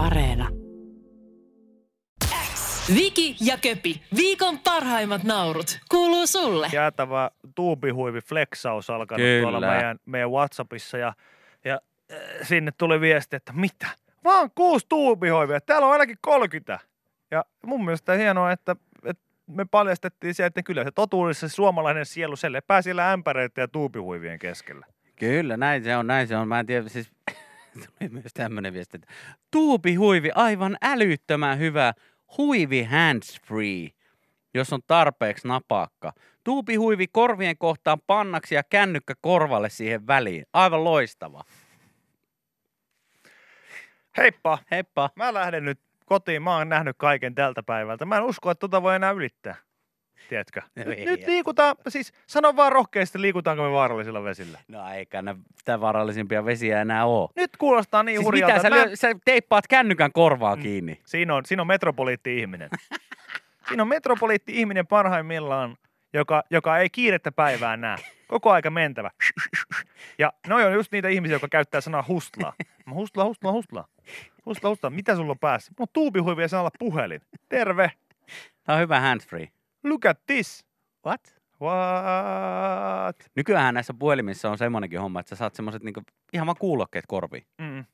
Areena. Viki ja Köpi, viikon parhaimmat naurut, kuuluu sulle. jäätävä tuubihuivi flexaus alkanut Kyllä. tuolla meidän, meidän Whatsappissa ja, ja äh, sinne tuli viesti, että mitä? Vaan kuusi tuubihuivia, täällä on ainakin 30. Ja mun mielestä hienoa, että, että me paljastettiin se, että kyllä se totuudessa se suomalainen sielu, se lepää siellä ämpäreiden ja tuubihuivien keskellä. Kyllä, näin se on, näin se on. Mä en tiedä, siis tuli myös tämmöinen viesti, että tuubihuivi aivan älyttömän hyvä huivi hands-free, jos on tarpeeksi napakka. Tuubihuivi korvien kohtaan pannaksi ja kännykkä korvalle siihen väliin. Aivan loistava. Heippa! Heippa. Mä lähden nyt kotiin, mä oon nähnyt kaiken tältä päivältä. Mä en usko, että tota voi enää ylittää. Tiedätkö? No Nyt, nyt liikutaan, siis sano vaan rohkeasti, liikutaanko me vaarallisilla vesillä. No eikä sitä vaarallisimpia vesiä enää ole. Nyt kuulostaa niin Siis hurjalta. mitä, sä, mä- lyö, sä teippaat kännykän korvaan kiinni. Siinä on, siinä on metropoliitti-ihminen. Siinä on metropoliitti-ihminen parhaimmillaan, joka, joka ei kiirettä päivää näe. Koko aika mentävä. Ja noi on just niitä ihmisiä, jotka käyttää sanaa hustlaa. Mä hustlaa, hustlaa, hustlaa. Hustlaa, hustlaa. Mitä sulla on päässä? Mulla on tuubihuivi ja sanalla puhelin. Terve. Tämä on hyvä handsfree. Look at this. What? What? Nykyään näissä puhelimissa on semmoinenkin homma, että sä saat semmoiset niinku ihan vaan kuulokkeet korviin. Mm.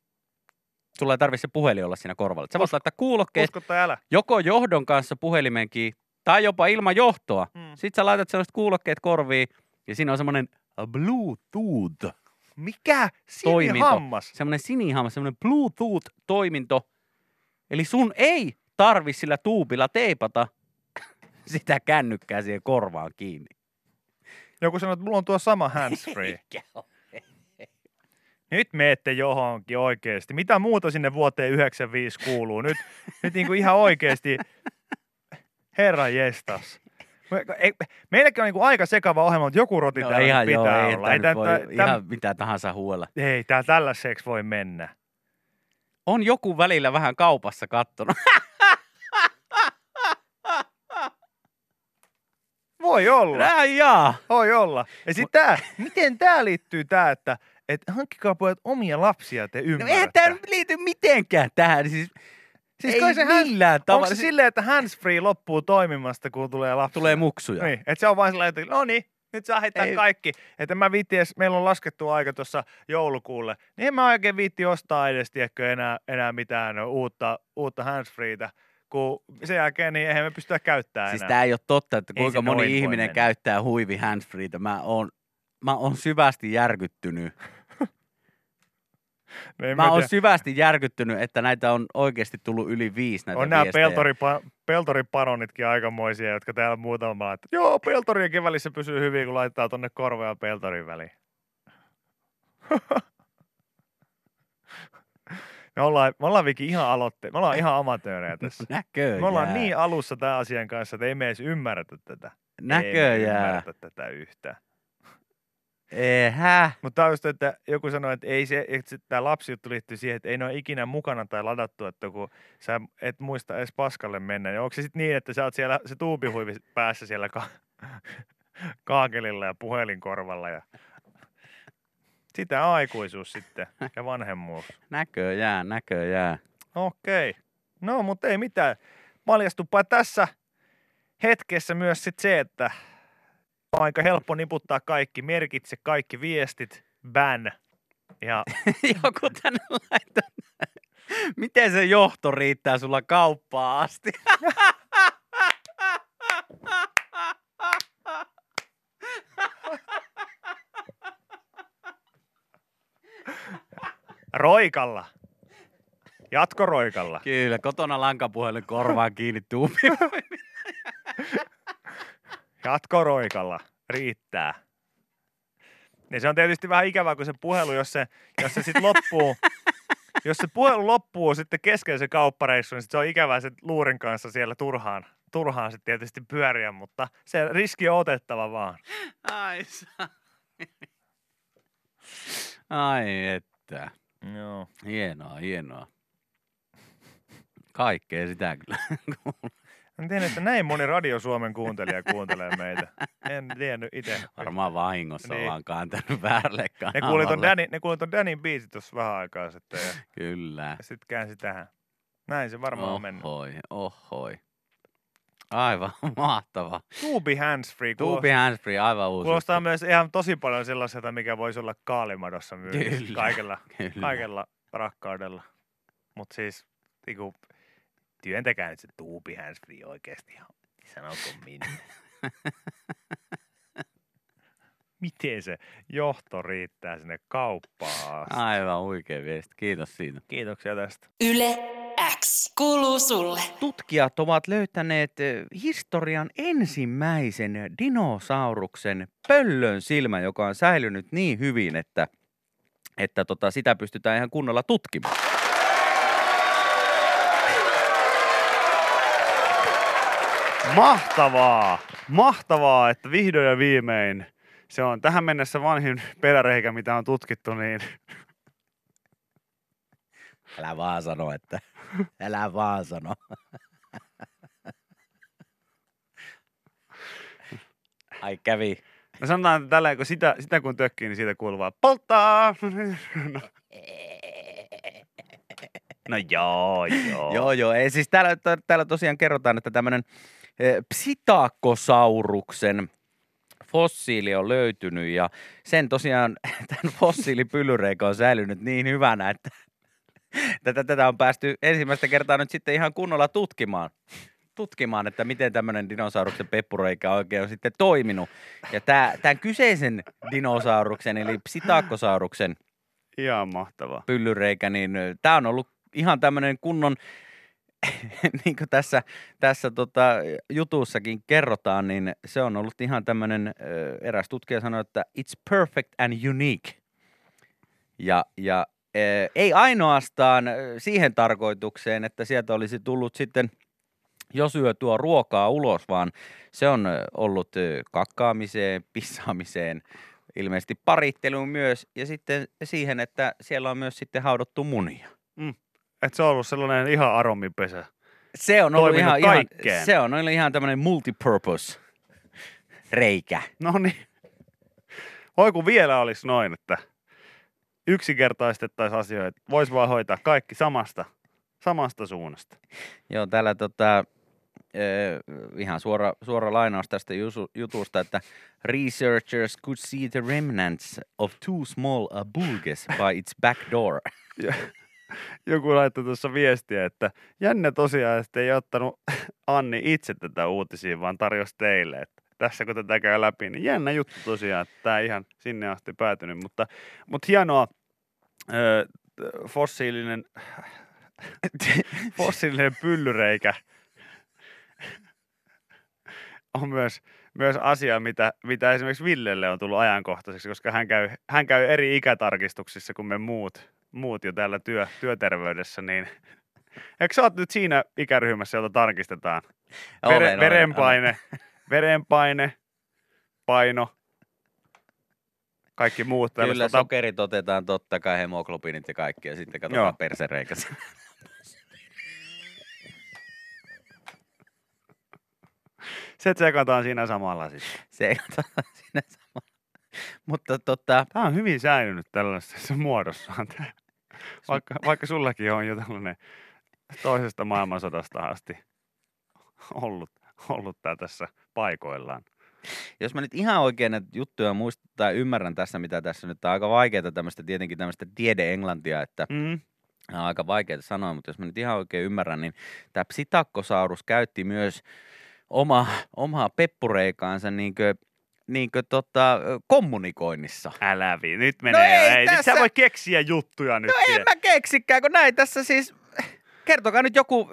Sulla ei tarvitse se puhelin olla siinä korvalla. Sä voit laittaa kuulokkeet Usko tai älä. joko johdon kanssa puhelimenkin tai jopa ilman johtoa. Mm. Sitten sä laitat sellaiset kuulokkeet korviin ja siinä on semmoinen Bluetooth, Mikä? Sinihammas. semmoinen sinihammas, semmoinen Bluetooth-toiminto. Eli sun ei tarvi sillä tuubilla teipata sitä kännykkää siihen korvaan kiinni. Joku sanoi, että mulla on tuo sama handsfree. Nyt meette johonkin oikeasti. Mitä muuta sinne vuoteen 95 kuuluu? Nyt, nyt niin kuin ihan oikeasti, herra jestas. Me- ei- Meilläkin on niin kuin aika sekava ohjelma, mutta joku roti No täällä ihan joo, pitää ei, olla. ei tää- voi tää- ihan mitä tahansa huolella. ei tää tällaiseksi voi mennä. On joku välillä vähän kaupassa kattonut. Voi olla, Näin jaa. voi olla. Ja sitten tää, miten tää liittyy tää, että et hankkikaa pojat omia lapsia, te No ymmärrätte. eihän tämä nyt liity mitenkään tähän. Siis, Siis ei se millään Onko tavalla. se Siis silleen, että handsfree loppuu toimimasta, kun tulee lapsia? tulee muksuja. Niin, että se on vain sellainen, että no niin, nyt saa heittää Ei. kaikki. Että mä viitti edes, meillä on laskettu aika tuossa joulukuulle, niin en mä oikein viitti ostaa edes, tiedätkö, enää, enää mitään uutta, uutta handsfreetä, kun sen jälkeen niin eihän me pystytä käyttämään Siis enää. tämä ei ole totta, että kuinka moni ihminen mennä. käyttää huivi handsfreetä. Mä oon, mä oon syvästi järkyttynyt. No en Mä oon syvästi järkyttynyt, että näitä on oikeasti tullut yli viisi näitä on nämä peltoripa, peltoriparonitkin aikamoisia, jotka täällä muutama että joo, peltorien välissä pysyy hyvin, kun laittaa tonne korvea peltorin väliin. me ollaan, me ollaan Viki ihan aloitte, me ollaan ihan amatöörejä tässä. Näköjään. Me ollaan niin alussa tämän asian kanssa, että ei me edes ymmärretä tätä. Ei me Näköjään. ymmärretä tätä yhtään. Ehä. Mutta tämä just, että joku sanoi, että ei se, että tämä lapsijuttu liittyy siihen, että ei ne ole ikinä mukana tai ladattu, että kun sä et muista edes paskalle mennä, niin onko se sitten niin, että sä oot siellä se tuubihuivi päässä siellä ka- kaakelilla ja puhelinkorvalla ja sitä aikuisuus sitten ja vanhemmuus. Näköjään, näköjään. Okei. No, mutta ei mitään. Paljastupa tässä hetkessä myös sit se, että on aika helppo niputtaa kaikki, merkitse kaikki viestit, ban. Ja Joku tänne laittaa. Miten se johto riittää sulla kauppaa asti? Roikalla. Jatkoroikalla. Kyllä, kotona lankapuhelin korvaan kiinni tuubi. Jatkoroikalla. Riittää. Ja se on tietysti vähän ikävää, kun se puhelu, jos se, jos se sitten loppuu, jos se puhelu loppuu sitten kesken se kauppareissu, niin sit se on ikävää se luurin kanssa siellä turhaan, turhaan sitten tietysti pyöriä, mutta se riski on otettava vaan. Ai Ai että. Joo. Hienoa, hienoa. Kaikkea sitä kyllä. En tiedä, että näin moni Radio Suomen kuuntelija kuuntelee meitä. En tiennyt itse. Varmaan vahingossa Niin. ollaan kääntänyt väärälle Ne kanavalle. kuuli ton, Danny, ne kuuli ton Danin biisit tuossa vähän aikaa sitten ja Kyllä. sitten käänsi tähän. Näin se varmaan on mennyt. Ohoi, ohoi. Aivan mahtava. Tuubi handsfree Tuubi handsfree, aivan uusi. kuulostaa myös ihan tosi paljon sellaiselta, mikä voisi olla kaalimadossa myynnissä Kyllä. kaikella, Kyllä. kaikella rakkaudella. Mutta siis niinku, työntäkää nyt se tuubi handsfree oikeasti ihan. Sanoko minne? Miten se johto riittää sinne kauppaan? Aivan huikea viesti. Kiitos siitä. Kiitoksia tästä. Yle X kuuluu sulle. Tutkijat ovat löytäneet eh, historian ensimmäisen dinosauruksen pöllön silmän, joka on säilynyt niin hyvin, että, että tota, sitä pystytään ihan kunnolla tutkimaan. Mahtavaa! Mahtavaa, että vihdoin ja viimein se on tähän mennessä vanhin peräreikä, mitä on tutkittu, niin Älä vaan sano, että älä vaan sano. Ai kävi. me sanotaan että tällä, kun sitä, sitä kun tökkii, niin siitä kuuluu vaan polttaa! No, no joo, joo. Joo, joo. Ei, siis täällä, täällä tosiaan kerrotaan, että tämmöinen psittakosauruksen fossiili on löytynyt ja sen tosiaan tämän fossiilipyllyreikä on säilynyt niin hyvänä, että tätä, tätä on päästy ensimmäistä kertaa nyt sitten ihan kunnolla tutkimaan. Tutkimaan, että miten tämmöinen dinosauruksen peppureikä oikein on sitten toiminut. Ja tämä, tämän kyseisen dinosauruksen, eli psittakosauruksen Ihan mahtavaa. pyllyreikä, niin tämä on ollut ihan tämmöinen kunnon, niin kuin tässä, tässä tota, jutussakin kerrotaan, niin se on ollut ihan tämmöinen, eräs tutkija sanoi, että it's perfect and unique. Ja, ja ei ainoastaan siihen tarkoitukseen, että sieltä olisi tullut sitten jo syötyä ruokaa ulos, vaan se on ollut kakkaamiseen, pissaamiseen, ilmeisesti paritteluun myös, ja sitten siihen, että siellä on myös sitten haudottu munia. Et se on ollut sellainen ihan aromipesä. Se on ollut Toiminut ihan, ihan, kaikkeen. se on ollut ihan tämmöinen multipurpose reikä. No niin. Oi kun vielä olisi noin, että yksinkertaistettaisiin asioita. Voisi vaan hoitaa kaikki samasta, samasta suunnasta. Joo, täällä tota, ö, ihan suora, suora lainaus tästä jutusta, että researchers could see the remnants of two small uh, bulges by its back door. Joku laittoi tuossa viestiä, että jännä tosiaan, että ei ottanut Anni itse tätä uutisia, vaan tarjosi teille. Että tässä kun tätä käy läpi, niin jännä juttu tosiaan, että tämä ihan sinne asti päätynyt. Mutta, mutta hienoa, ö, fossiilinen, fossiilinen pyllyreikä on myös, myös asia, mitä, mitä esimerkiksi Villelle on tullut ajankohtaiseksi, koska hän käy, hän käy eri ikätarkistuksissa kuin me muut, muut jo täällä työ, työterveydessä, niin eikö sä oot nyt siinä ikäryhmässä, jota tarkistetaan? Olen, Vere, olen, verenpaine, verenpaine, paino, kaikki muut. Kyllä sokerit otetaan totta kai, hemoglobiinit ja kaikki, ja sitten katsotaan Joo. Se tsekataan siinä samalla sitten. Se ei katsotaan siinä samalla. Mutta tota, Tämä on hyvin säilynyt tällaisessa muodossaan. Vaikka, vaikka sullakin on jo tällainen toisesta maailmansodasta asti ollut, ollut tää tässä paikoillaan. jos mä nyt ihan oikein näitä juttuja muistan tai ymmärrän tässä, mitä tässä nyt on aika vaikeaa tämmöistä, tietenkin tämmöistä tiede-englantia, että Mm. on aika vaikeaa sanoa, mutta jos mä nyt ihan oikein ymmärrän, niin tämä Psittakosaurus käytti myös oma, omaa peppureikaansa niinkö, niinkö tota, kommunikoinnissa. Älä vi, nyt menee. ei ei, nyt tässä- sä voi keksiä juttuja nyt. No en mä keksikään, kun näin tässä siis... Kertokaa nyt joku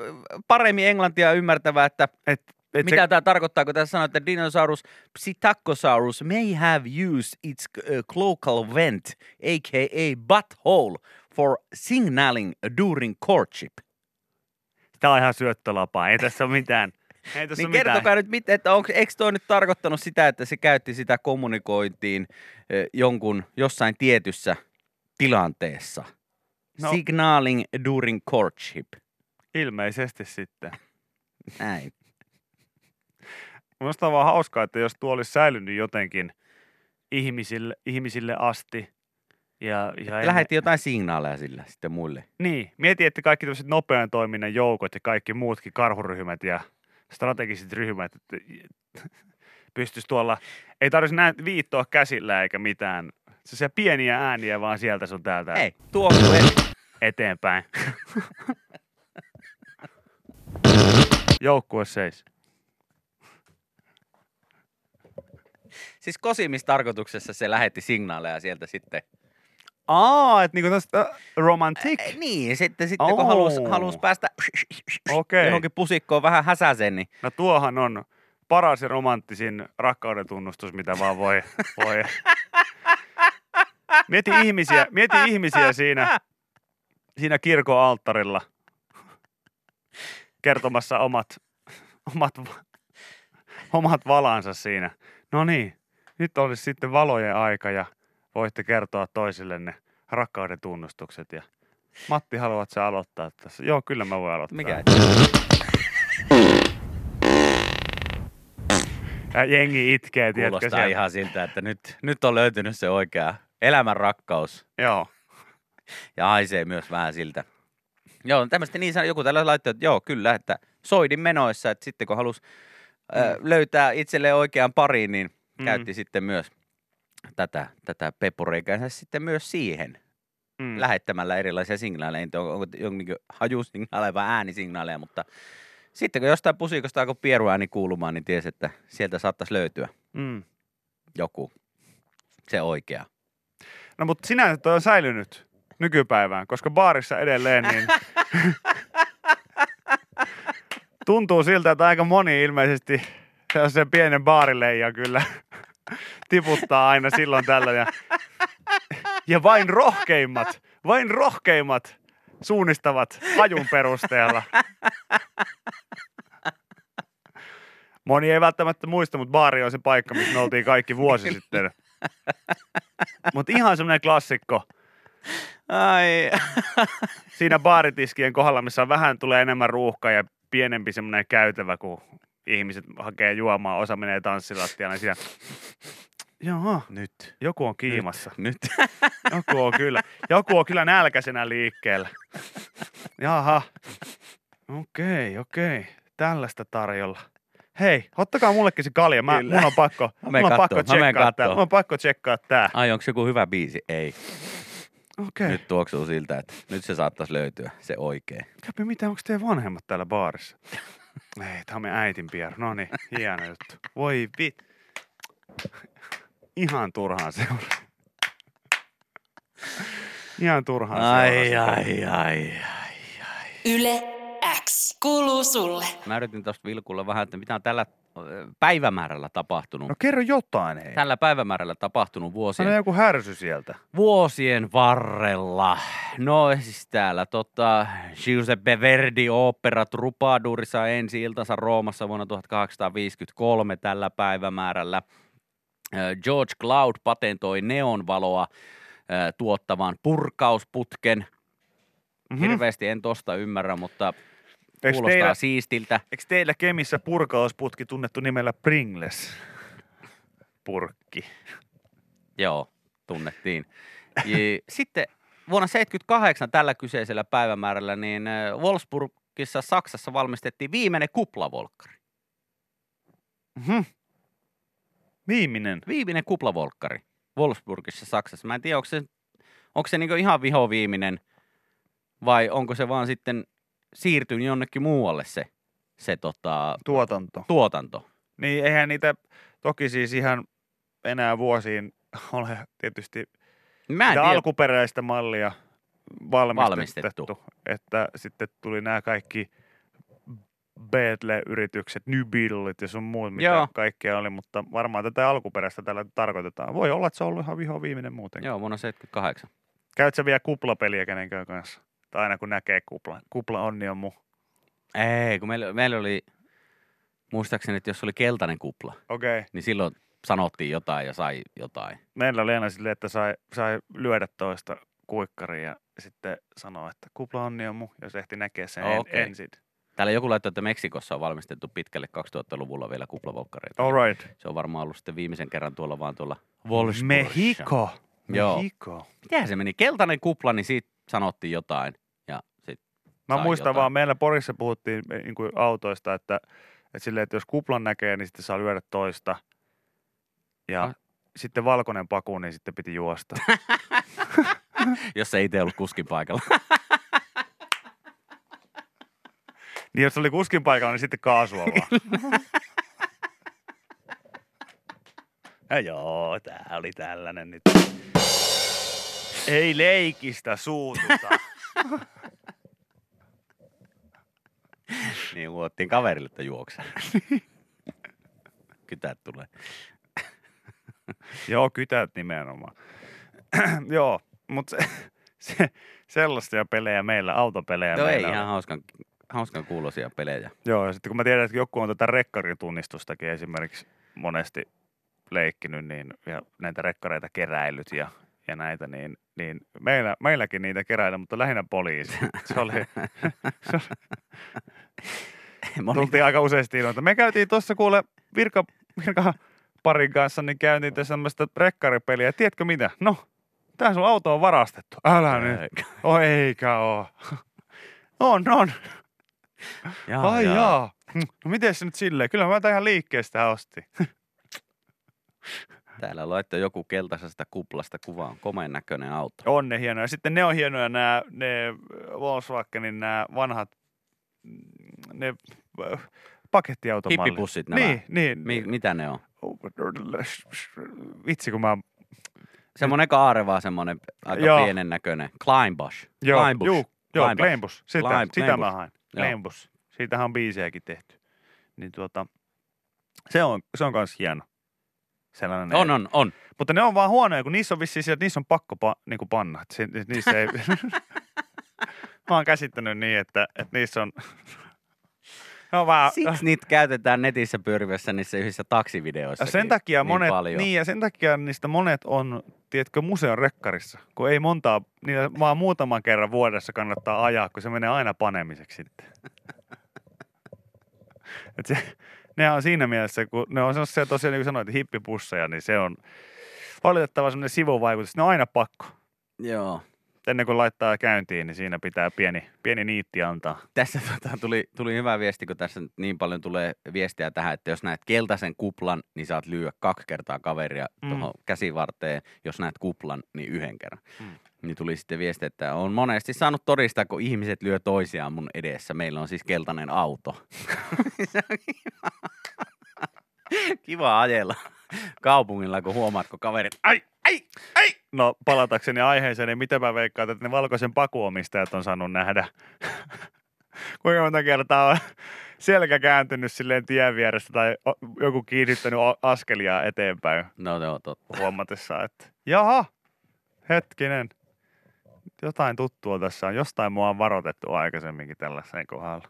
paremmin englantia ymmärtävä, että Et, et mitä tämä tarkoittaa, kun tässä sanoo, että dinosaurus Psittacosaurus may have used its cloacal vent, aka butthole, for signaling during courtship. Se, tää on ihan syöttölapa, ei tässä ole mitään. Ei Niin ole mitään. kertokaa nyt, mit, että onko, eikö toi nyt tarkoittanut sitä, että se käytti sitä kommunikointiin ö, jonkun jossain tietyssä tilanteessa? No. Signaling during courtship. Ilmeisesti sitten. Näin. Minusta on vaan hauskaa, että jos tuo olisi säilynyt jotenkin ihmisille, ihmisille asti Ja, ja ennen- Lähetti jotain signaaleja sillä sitten muille. Niin, mieti, että kaikki tämmöiset nopean toiminnan joukot ja kaikki muutkin karhuryhmät ja strategiset ryhmät, että pystyisi tuolla, ei tarvitsisi näin viittoa käsillä eikä mitään. Se se pieniä ääniä vaan sieltä sun täältä Ei, et- eteenpäin. Joukkue seis. Siis kosimistarkoituksessa se lähetti signaaleja sieltä sitten. Aa, että niinku tästä romantic. Ei, niin, sitten, sitten kun halus, halus päästä Okei. johonkin pusikkoon vähän häsäsen, niin No tuohan on paras ja romanttisin rakkauden tunnustus, mitä vaan voi. voi. Mieti ihmisiä, mieti ihmisiä siinä, siinä kirkon alttarilla kertomassa omat, omat, omat valansa siinä. No niin, nyt olisi sitten valojen aika ja voitte kertoa toisillenne rakkauden tunnustukset. Ja Matti, haluat sä aloittaa tässä? Joo, kyllä mä voin aloittaa. mikä? Ja jengi itkee, tiedätkö Kuulostaa siellä. ihan siltä, että nyt, nyt on löytynyt se oikea elämän rakkaus. Joo. Ja haisee myös vähän siltä. Joo, tämmöistä niin sanoo, joku tällä laittoi, että joo, kyllä, että soidin menoissa, että sitten kun halusi mm. löytää itselleen oikean pariin, niin Mm. käytti sitten myös tätä, tätä peppureikänsä sitten myös siihen, Mm. lähettämällä erilaisia signaaleja, onko, onko jonkin hajusignaaleja vai äänisignaaleja, mutta sitten kun jostain pusikosta alkoi pieruääni kuulumaan, niin tiesi, että sieltä saattaisi löytyä Mm. joku, se oikea. No mutta sinänsä toi on säilynyt nykypäivään, koska baarissa edelleen niin tuntuu siltä, että aika moni ilmeisesti sen pienen baarileijan kyllä tiputtaa aina silloin tällöin. Ja, ja vain rohkeimmat, vain rohkeimmat suunnistavat hajun perusteella. Moni ei välttämättä muista, mutta baari on se paikka, missä me oltiin kaikki vuosi sitten. Mutta ihan semmoinen klassikko. Ai, Siinä baaritiskien kohdalla, missä vähän tulee enemmän ruuhkaa ja pienempi semmoinen käytävä, kun ihmiset hakee juomaa, osa menee tanssilattialle, niin siinä Joo, nyt. joku on kiimassa. Nyt. Joku on kyllä, joku on kyllä nälkäisenä liikkeellä. Jaha. Okei, okei. Tällaista tarjolla. Hei, ottakaa mullekin se kalja. Mä, Kyllä. mun on pakko, Mä mun on pakko tsekkaa tää. Mun on pakko tsekkaa tää. Ai, onko joku hyvä biisi? Ei. Okei. Nyt tuoksuu siltä, että nyt se saattaisi löytyä, se oikein. Käpi, mitä, onko teidän vanhemmat täällä baarissa? Ei, tää on meidän äitin pieru. No niin, hieno juttu. Voi vit. Ihan turhaan seuraa. Ihan turhaan Ai, seuraa. ai, ai. Yle X kuuluu sulle. Mä yritin tuosta vilkulla vähän, että mitä on tällä päivämäärällä tapahtunut. No kerro jotain, hei. Tällä päivämäärällä tapahtunut Sano vuosien, joku härsy sieltä. vuosien varrella. No siis täällä tota, Giuseppe Verdi opera Troubadour sai ensi iltansa Roomassa vuonna 1853 tällä päivämäärällä. George Cloud patentoi neonvaloa tuottavan purkausputken. Mhm. Hirveästi en tosta ymmärrä, mutta Eikö kuulostaa teillä, siistiltä. eikö teillä Kemissä purkausputki tunnettu nimellä Pringles? Purkki. Joo, tunnettiin. Ja Sitten vuonna 78 tällä kyseisellä päivämäärällä niin Wolfsburgissa Saksassa valmistettiin viimeinen kuplavolkkari. Mhm. Viimeinen. Viimeinen kuplavolkkari Wolfsburgissa Saksassa. Mä en tiedä, onko se, onko se niinku ihan viho viimeinen vai onko se vaan sitten siirtynyt jonnekin muualle se, se tota, Tuotanto. tuotanto. Niin eihän niitä toki siis ihan enää vuosiin ole tietysti Mä en tiedä. alkuperäistä mallia valmistettu, Valmistettu. Että sitten tuli nämä kaikki Beatle-yritykset, New Beatlet ja sun muut, mitä Joo. kaikkea oli, mutta varmaan tätä alkuperäistä tällä tarkoitetaan. Voi olla, että se on ollut ihan viho viimeinen muuten. Joo, vuonna 78. Käyt sä vielä kuplapeliä kenenkään kanssa? Tai aina kun näkee kupla. Kupla onni on mu. Ei, kun meillä, meillä oli, muistaakseni, että jos oli keltainen kupla. Okay. niin silloin sanottiin jotain ja sai jotain. Meillä oli aina silleen, että sai, sai lyödä toista kuikkaria ja sitten sanoa, että kupla onni on mu, jos ehti näkee sen en, Okei. ensin. Täällä joku laittoi, että Meksikossa on valmistettu pitkälle 2000-luvulla vielä kuplavolkkareita. All right. Se on varmaan ollut sitten viimeisen kerran tuolla vaan tuolla Wolfsburgissa. Mexico. Joo. Miten se meni? Keltainen kupla, niin siitä sanottiin jotain. Mä muistan jotain. vaan, meillä Porissa puhuttiin niin kuin autoista, että, että, silleen, että jos kuplan näkee, niin sitten saa lyödä toista. Ja Ah. sitten valkoinen paku, niin sitten piti juosta. Jos se itse ollut kuskin paikalla. niin jos oli kuskin paikalla, niin sitten kaasua vaan. ja joo, tää oli tällainen nyt. Ei leikistä suututa. Niin huottiin kaverille, että juokse. Kytät tulee. Joo, kytät nimenomaan. Joo, mutta se, se, sellaisia pelejä meillä, autopelejä Joo, ei meillä on. ihan hauskan, hauskan kuulosia pelejä. Joo, ja sitten kun mä tiedän, että joku on tätä rekkarin tunnistustakin esimerkiksi monesti leikkinyt, niin ja näitä rekkareita keräillyt ja, ja näitä, niin, niin meillä, meilläkin niitä keräillä, mutta lähinnä poliisi. Se oli, se oli Moni, tultiin aika useasti ilmoita. Me käytiin tuossa kuule virka, virka parin kanssa, niin käytiin tässä tämmöistä rekkaripeliä. Tiedätkö mitä? No, tää sun auto on varastettu. Älä nyt. Eikä. Oh, eikä oo. On, on. Jaa, Ai jaa. Hm, No miten se nyt silleen? Kyllä mä tämän ihan liikkeestä ostin. Täällä laittoi joku keltaisesta kuplasta kuvaan. Komeen näköinen auto. On ne hienoja. Sitten ne on hienoja nämä, ne Volkswagenin nämä vanhat, mm, ne äh, pakettiautomallit. Hippipussit nämä. Niin, niin. Mi- mitä ne on? Vitsi kun mä... Semmoinen kaareva, semmoinen aika Joo. pienen näköinen. Kleinbush. Joo, Kleinbush. juu, joo. Kleinbus. Sitä, Klein- sitä Kleinbus. mä hain. Kleinbus. Siitähän on biisejäkin tehty. Niin tuota, se on, se on kans hieno. Sellainen On, on, on. Mutta ne on vaan huonoja, kun niissä on vissiin että niissä on pakko pa, niin kuin panna. Si, niissä ei... Mä oon käsittänyt niin, että, että niissä on... On vähän... Siksi niitä käytetään netissä pyörivässä niissä yhdessä taksivideoissa. Ja sen takia niin monet, paljon. niin ja sen takia niistä monet on, tiedätkö, museon rekkarissa, kun ei montaa, niillä vaan muutaman kerran vuodessa kannattaa ajaa, kun se menee aina panemiseksi sitten. Et se, ne on siinä mielessä, kun ne on sellaisia tosiaan, niin kuin sanoit, hippipusseja, niin se on valitettava sellainen sivuvaikutus. Ne on aina pakko. Joo. Ennen kuin laittaa käyntiin, niin siinä pitää pieni, pieni niitti antaa. Tässä tota, tuli, tuli hyvä viesti, kun tässä niin paljon tulee viestiä tähän, että jos näet keltaisen kuplan, niin saat lyödä kaksi kertaa kaveria Mm. tuohon käsivarteen. Jos näet kuplan, niin yhden kerran. Mm. Niin tuli sitten viesti, että on monesti saanut todistaa, kun ihmiset lyö toisiaan mun edessä. Meillä on siis keltainen auto. Kiva. kiva ajella kaupungilla, kun huomaat, kun kaverit, ai, ai, ai. No palatakseni aiheeseen, niin mitä mä veikkaan, että ne valkoisen pakuomistajat on saanut nähdä? Kuinka monta kertaa on selkä kääntynyt silleen tien vieressä tai joku kiinnittänyt askelia eteenpäin No joo, totta. huomatessa, että jaha, hetkinen, jotain tuttua tässä on. Jostain mua on varoitettu aikaisemminkin tällaisen kohdalla.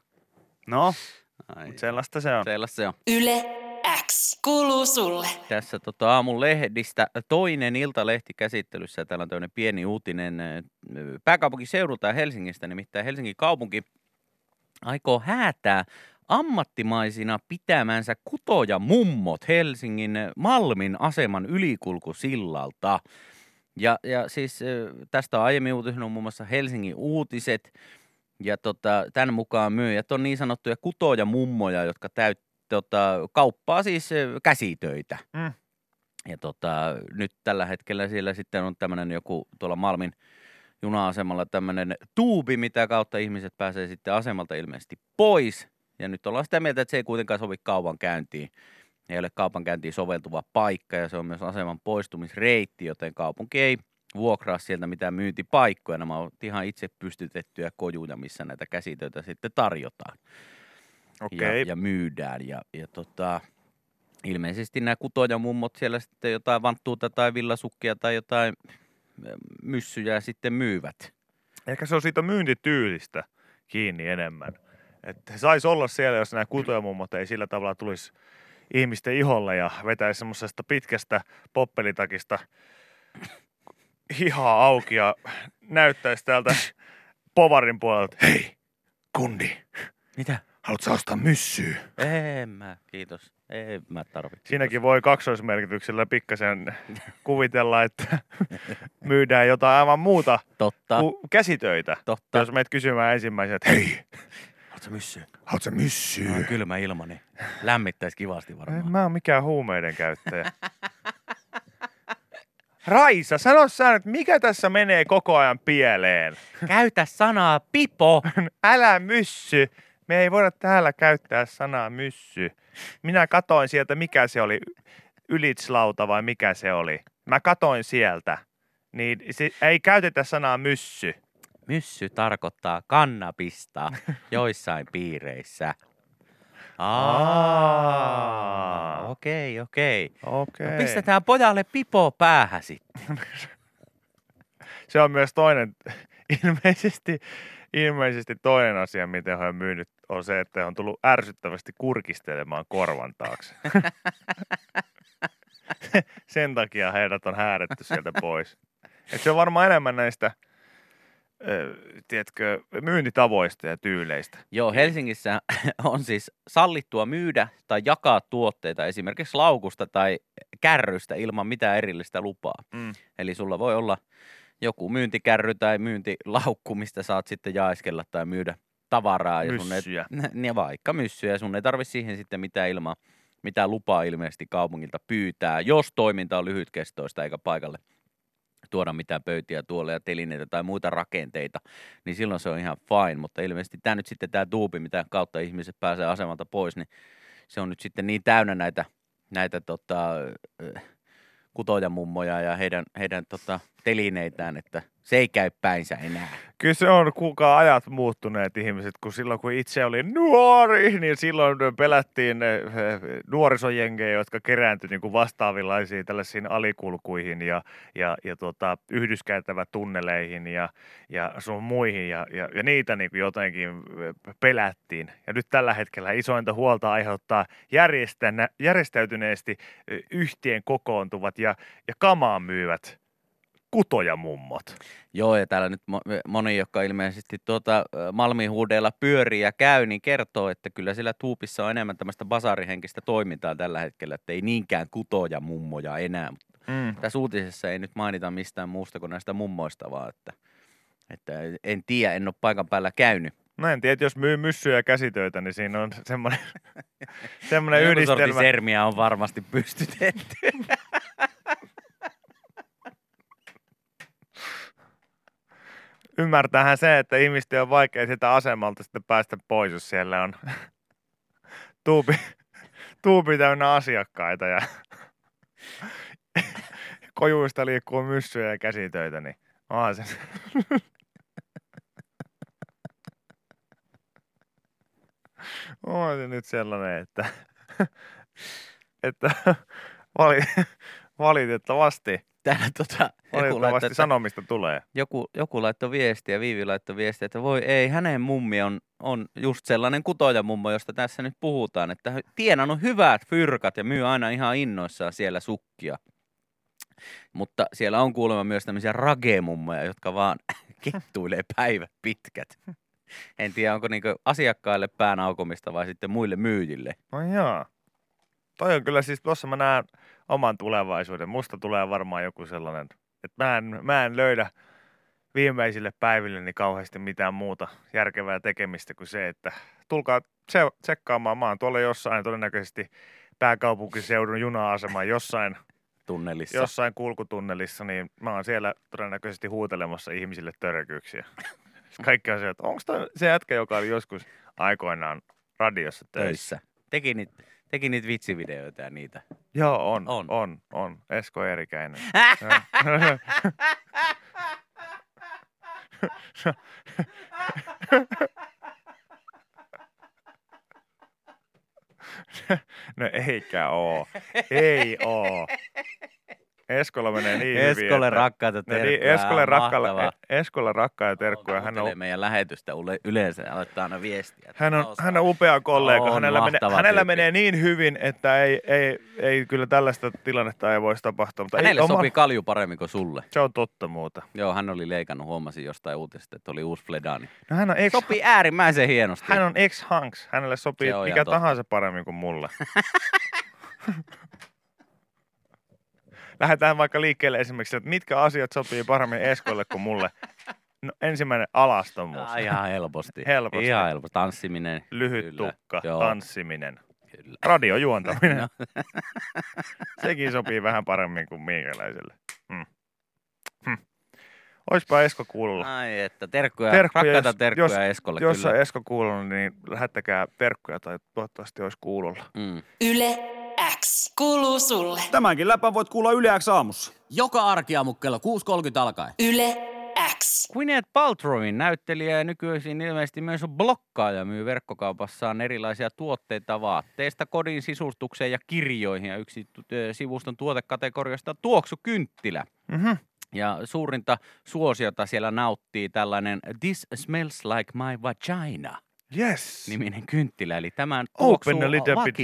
No, Ai, mutta sellaista se on. sellaista se on. Yle X kuuluu sulle. Tässä tota, aamun lehdistä toinen iltalehti käsittelyssä. Täällä on tämmöinen pieni uutinen pääkaupunkiseudulta ja Helsingistä. Nimittäin Helsingin kaupunki aikoo häätää ammattimaisina pitämänsä kutoja mummot Helsingin Malmin aseman ylikulkusillalta. Ja, ja siis tästä on aiemmin uutisinut muun muassa Helsingin uutiset. Ja tota, tämän mukaan myyjät on niin sanottuja kutoja mummoja, jotka täyt, tota, kauppaa siis ö, käsitöitä. Mm. Ja tota, nyt tällä hetkellä siellä sitten on tämmöinen joku tuolla Malmin juna-asemalla tämmöinen tuubi, mitä kautta ihmiset pääsee sitten asemalta ilmeisesti pois. Ja nyt ollaan sitä mieltä, että se ei kuitenkaan sovi kaupan käyntiin. Ei ole kaupankäyntiin soveltuva paikka ja se on myös aseman poistumisreitti, joten kaupunki ei vuokraa sieltä mitään myyntipaikkoja. Nämä ovat ihan itse pystytettyjä kojuja, missä näitä käsitöitä sitten tarjotaan Okei. ja, ja myydään. Ja, ja tota, ilmeisesti nämä kutoja mummot siellä sitten jotain vanttuuta tai villasukkia tai jotain ö, myssyjä sitten myyvät. Ehkä se on siitä myyntityylistä kiinni enemmän. Että saisi olla siellä, jos nämä kutojamummot ei sillä tavalla tulisi ihmisten iholle ja vetäisi semmoisesta pitkästä poppelitakista hihaa auki ja näyttäisi täältä povarin puolelta, hei, kundi, Mitä? Haluatko ostaa myssyä? En mä, kiitos. Ei mä tarvi. Siinäkin voi kaksoismerkityksellä pikkasen kuvitella, että myydään jotain aivan muuta Totta, kuin käsitöitä. totta. Jos meet kysymään ensimmäisenä, että hei, Oletko myssy? haluatko myssyä? No, kylmä ilma, niin lämmittäisi kivasti En varmaan. mä oon mikään huumeiden käyttäjä. Raisa, sano sä nyt, mikä tässä menee koko ajan pieleen? Käytä sanaa pipo. Älä myssy. Me ei voida täällä käyttää sanaa myssy. Minä katoin sieltä, mikä se oli, ylitslauta vai mikä se oli. Mä katoin sieltä. Niin se, ei käytetä sanaa myssy. Myssy tarkoittaa kannabista joissain piireissä. Aa, Aa. okei, okei. Okei. No pistetään pojalle pipo päähän sitten. Se on myös toinen, ilmeisesti, ilmeisesti toinen asia, miten he on myynyt, on se, että on tullut ärsyttävästi kurkistelemaan korvan taakse. Sen takia heidät on häädetty sieltä pois. Et se on varmaan enemmän näistä, tiedätkö, myyntitavoista ja tyyleistä. Joo, Helsingissä on siis sallittua myydä tai jakaa tuotteita esimerkiksi laukusta tai kärrystä ilman mitään erillistä lupaa. Mm. Eli sulla voi olla joku myyntikärry tai myyntilaukku, mistä saat sitten jaeskella tai myydä tavaraa. Ja sun ei, Myssyjä. ja vaikka myssyjä, sun ei tarvi siihen sitten mitään ilmaa, mitään lupaa ilmeisesti kaupungilta pyytää, jos toiminta on lyhytkestoista eikä paikalle tuoda mitään pöytiä, tuolle ja telineitä tai muita rakenteita, niin silloin se on ihan fine, mutta ilmeisesti tämä nyt sitten tämä tuubi, mitä kautta ihmiset pääsee asemalta pois, niin se on nyt sitten niin täynnä näitä, näitä tota, ö, kutojamummoja ja heidän, heidän tota, telineitään, että se ei käy päinsä enää. Kyllä se on, kuinka ajat muuttuneet ihmiset, kun silloin kun itse oli nuori, niin silloin pelättiin eh, nuorisojengejä, jotka kerääntyi niin kuin vastaavillaisiin tällaisiin alikulkuihin ja, ja, ja tota, yhdyskäytävä-tunneleihin ja, ja sun muihin ja, ja, ja niitä niin kuin jotenkin eh, pelättiin. Ja nyt tällä hetkellä isointa huolta aiheuttaa järjestäytyneesti eh, yhteen kokoontuvat ja, ja kamaa myyvät kutojamummot. Joo, ja täällä nyt mo- moni, joka ilmeisesti tuota ö, Malmin huudeilla pyörii ja käy, niin kertoo, että kyllä sillä tuupissa on enemmän tämmöistä basarihenkistä toimintaa tällä hetkellä, että ei niinkään kutoja mummoja enää. Mm. tässä uutisessa ei nyt mainita mistään muusta kuin näistä mummoista, vaan että, että en tiedä, en ole paikan päällä käynyt. No en tiedä, jos myy myssyjä ja käsitöitä, niin siinä on semmoinen, semmoinen yhdistelmä. sermiä on varmasti pystytetty. Ymmärtäähän se, että ihmisten on vaikea sitä asemalta sitten päästä pois, jos siellä on tuubi, tuubi täynnä asiakkaita ja kojuista liikkuu myssyjä ja käsitöitä, niin onhan se. On se nyt sellainen, että, että vali, valitettavasti, Täällä tota, valitettavasti että sanomista tulee. joku, joku laittoi viestiä, Viivi laittoi viestiä, että voi ei, hänen mummi on, on just sellainen kutoja mummo, josta tässä nyt puhutaan, että hän tienannut hyvät fyrkat ja myy aina ihan innoissaan siellä sukkia. Mutta siellä on kuulemma myös tämmöisiä ragemummoja, jotka vaan kettuilee päivät pitkät. En tiedä, onko niinku asiakkaille pään aukomista vai sitten muille myyjille. No joo. Toi on kyllä siis, tuossa mä näen oman tulevaisuuden. Musta tulee varmaan joku sellainen, että mä en, mä en löydä viimeisille päiville niin kauheasti mitään muuta järkevää tekemistä kuin se, että tulkaa se, tsekkaamaan. Mä oon tuolla jossain todennäköisesti pääkaupunkiseudun juna-asema jossain, Tunnelissa. jossain kulkutunnelissa, niin mä oon siellä todennäköisesti huutelemassa ihmisille törkyyksiä. Kaikki on se, että onko se jätkä, joka oli joskus aikoinaan radiossa töissä. töissä. Teki niitä, teki niitä vitsivideoita ja niitä. Joo, on, On. on, on. Esko Eerikäinen. no eikä oo. Ei oo. Eskolla menee niin hyvin, Eskolle että- rakkaita No terkkuja. niin, Eskolle, rakkailla. Eskolle rakkaita terkkuja. Hän on, meidän lähetystä yle- yleensä ja aloittaa aina viestiä. hän on, hän on upea kollega. On hänellä menee, hänellä menee niin hyvin, että ei, ei, ei kyllä tällaista tilannetta ei voisi tapahtua. Mutta Hänelle ei, sopii kalju paremmin kuin sulle. Se on totta muuta. Joo, hän oli leikannut, huomasin jostain uutisesta, että oli uusi Fledani. No hän on ex, Sopii äärimmäisen hienosti. hän on ex-hanks. Hänelle sopii mikä tahansa paremmin kuin mulle. Lähdetään vaikka liikkeelle esimerkiksi, että mitkä asiat sopii paremmin Eskolle kuin mulle. No, ensimmäinen alastomuus. Ah, ihan helposti. Helposti. Ihan helposti. Tanssiminen. Lyhyt Kyllä. tukka, Joo. tanssiminen, Kyllä. radiojuontaminen. No. Sekin sopii vähän paremmin kuin meikäläiselle. Hmm. Hmm. Oispa Esko kuulolla. Ai että, terkkuja, Terkkuja, rakkaita jos- terkkuja jos- Eskolle Jos kyllä. on Esko kuulolla, niin lähettäkää terkkuja tai toivottavasti olisi kuulolla. Mm. Yle X kuuluu sulle. Tämänkin läpän voit kuulla Yle X aamussa. Joka arkiaamu kello 6.30 alkaen. Yle X. Gwyneth Paltrowin näyttelijä ja nykyisin ilmeisesti myös on blokkaaja myy verkkokaupassaan erilaisia tuotteita vaatteista kodin sisustukseen ja kirjoihin ja yksi sivuston tuotekategoriasta on tuoksukynttilä. Mm-hmm. Ja suurinta suosiota siellä nauttii tällainen This smells like my vagina Yes. niminen kynttilä, eli tämän tuoksuu a little bit.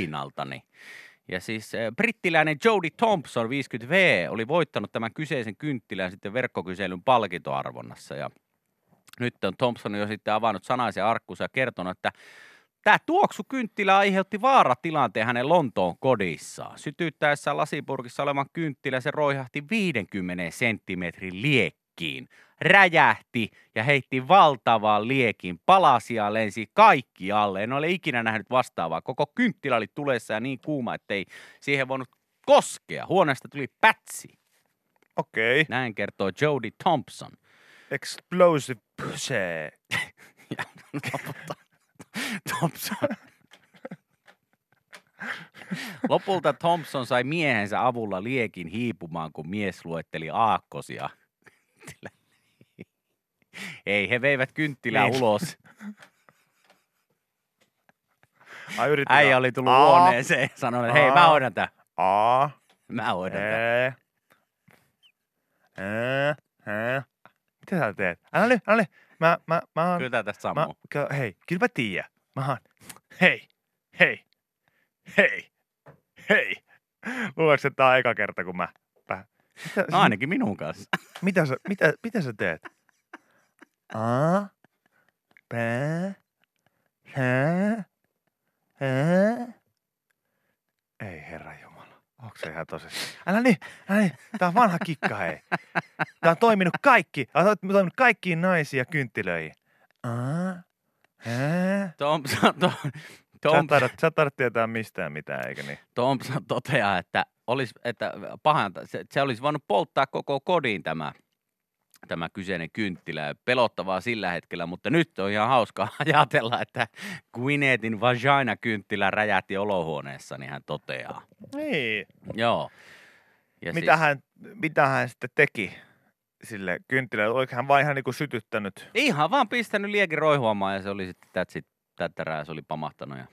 Ja siis äh, brittiläinen Jodie Thompson 50V oli voittanut tämän kyseisen kynttilän sitten verkkokyselyn palkintoarvonnassa. Ja nyt on Thompson jo sitten avannut sanaisen arkkunsa ja kertonut, että tämä tuoksukynttilä aiheutti vaaratilanteen hänen Lontoon kodissaan. Sytyttäessään lasipurkissa olevan kynttilä se roihahti 50 senttimetrin liekkiin. Räjähti ja heitti valtavan liekin. Palasia lensi kaikki alle. En ole ikinä nähnyt vastaavaa. Koko kynttilä oli tulessa ja niin kuuma, ettei siihen voinut koskea. Huoneesta tuli pätsi. Okei. Okay. Näin kertoo Jodie Thompson. Explosive pussy. Thompson. Lopulta Thompson sai miehensä avulla liekin hiipumaan, kun mies luetteli aakkosia. Ei, he veivät kynttilää Niin. ulos. Ai. Äijä oli tullut A, huoneeseen ja sanoi, että hei, mä hoidan tää. A. Mä hoidan tää. E. E. E. Mitä sä teet? Älä nyt, älä nyt. Mä, mä, mä oon... Kyllä tää tästä Mä, sammuu. ky- hei, kyllä mä tiedän. Mä oon... Hei, hei, hei, hei. Luuletko, että tää on eka kerta, kun mä... mä mitä, No ainakin minun kanssa. mitä, sä, mitä, mitä sä teet? A, B, C, E. Ei herra Jumala. Onko se ihan tosissaan? Älä niin, älä niin. Tää on vanha kikka, hei. Tää on toiminut kaikki. Tää on toiminut kaikkiin naisiin ja kynttilöihin. A, E. Thompson, to, Sä et Thompson, taidat, sä taidat tietää mistään mitään, eikö niin? Thompson toteaa, että, olisi, että pahanta, se, se olisi voinut polttaa koko kodin tämä, tämä kyseinen kynttilä. Pelottavaa sillä hetkellä, mutta nyt on ihan hauska ajatella, että Gwynethin vagina-kynttilä räjähti olohuoneessa, niin hän toteaa. Niin. Joo. Ja Mitä, siis, hän, mitä hän sitten teki sille kynttilälle? Oliko hän vain ihan niin kuin sytyttänyt? Ihan vaan pistänyt liekin roihuamaan ja se oli sitten tätsit, tättärää, se oli pamahtanut ja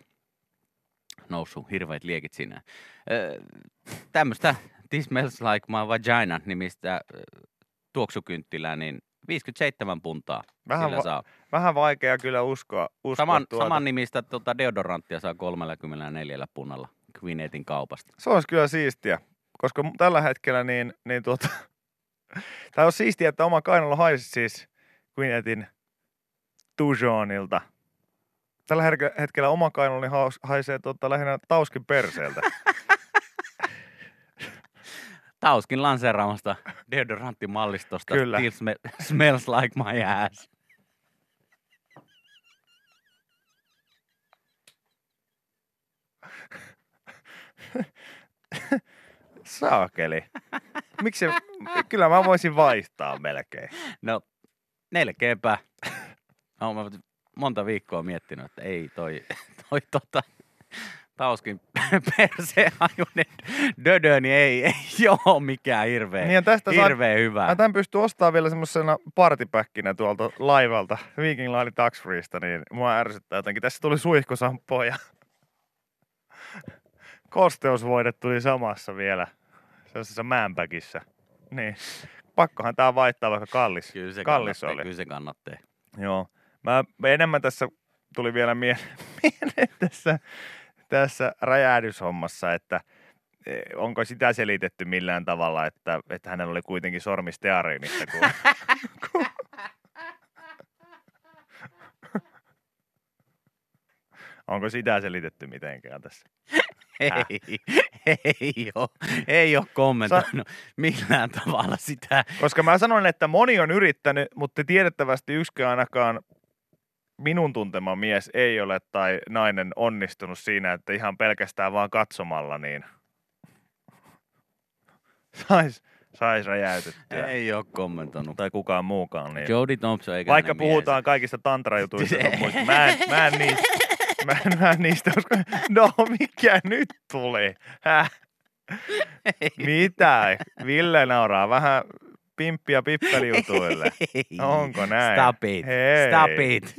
noussut hirveät liekit sinne. Öö, tämmöistä This Smells Like My Vagina nimistä tuoksukynttilää, niin 57 puntaa Vähän, sillä va- saa. vähän vaikea kyllä uskoa, uskoa Saman, tuota. saman nimistä tota deodoranttia saa 34 punnalla Quinetin kaupasta. Se olisi kyllä siistiä, koska tällä hetkellä niin, niin tuota, tämä on siistiä, että oma kainalo haisi siis Gwynethin Tujonilta. Tällä hetkellä oma kainaloni haisee tuota, lähinnä tauskin perseeltä. Tauskin lanseeraamasta deodoranttimallistosta Kyllä. Still sme- Smells Like My Ass. Saakeli. Miksi? Kyllä mä voisin vaihtaa melkein. No, melkeinpä. Mä monta viikkoa miettinyt, että ei toi, toi tota, Tauskin perseenhajunen dödö, niin ei, ei ole mikään hirveä, Niin tästä saa, hirveä hyvä. mä tämän pystyn ostamaan vielä semmoisena partipäkkinä tuolta laivalta Viking Line Tax Freesta, niin mua ärsyttää jotenkin. Tässä tuli suihkusampo ja kosteusvoide tuli samassa vielä sellaisessa määnpäkissä. Niin, pakkohan tää vaihtaa vaikka kallis. Kyllä se kallis oli. Kyllä se kannattaa. Joo. Mä enemmän tässä tuli vielä mie- mieleen tässä, tässä räjähdyshommassa, että eh, onko sitä selitetty millään tavalla, että, että hänellä oli kuitenkin sormi steariinista, kun, kun Onko sitä selitetty mitenkään tässä? Ei, ei ole, ei ole kommentoinut millään tavalla sitä. Koska mä sanon, että moni on yrittänyt, mutta tiedettävästi yksikään ainakaan minun tuntema mies ei ole tai nainen onnistunut siinä, että ihan pelkästään vaan katsomalla niin sais, sais räjäytettyä. Ei ole kommentoinut. Tai kukaan muukaan. Niin. Jody Thompson eikä Vaikka puhutaan kaikista tantrajutuista, muista. mä, en, mä, en niistä, mä, en, mä en niistä usko. No mikä nyt tuli? Häh? Mitä? Ville nauraa vähän pimppi ja pippelijutuille. miehensä. Onko näin? Stop it. Hei. Stop it.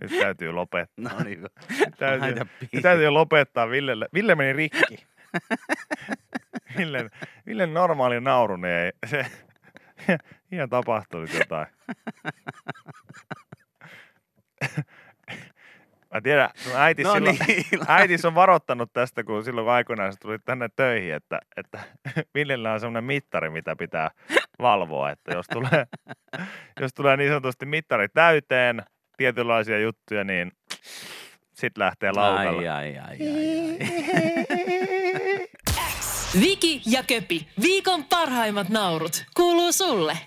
Nyt täytyy lopettaa. No niin. Täytyy, nyt täytyy lopettaa Villelle. Ville meni rikki. Ville, Ville normaali nauru, niin ei, se, ihan tapahtui jotain. Mä tiedän, sun äiti, No silloin, niin, äitis on varoittanut tästä, kun silloin kun aikoinaan sä tulit tänne töihin, että, että Villellä on semmoinen mittari, mitä pitää valvoa, että jos tulee, jos tulee niin sanotusti mittari täyteen, tietynlaisia juttuja, niin sit lähtee laukalle. Ai, ai, ai, ai, ai. Viki ja Köpi, viikon parhaimmat naurut, kuuluu sulle.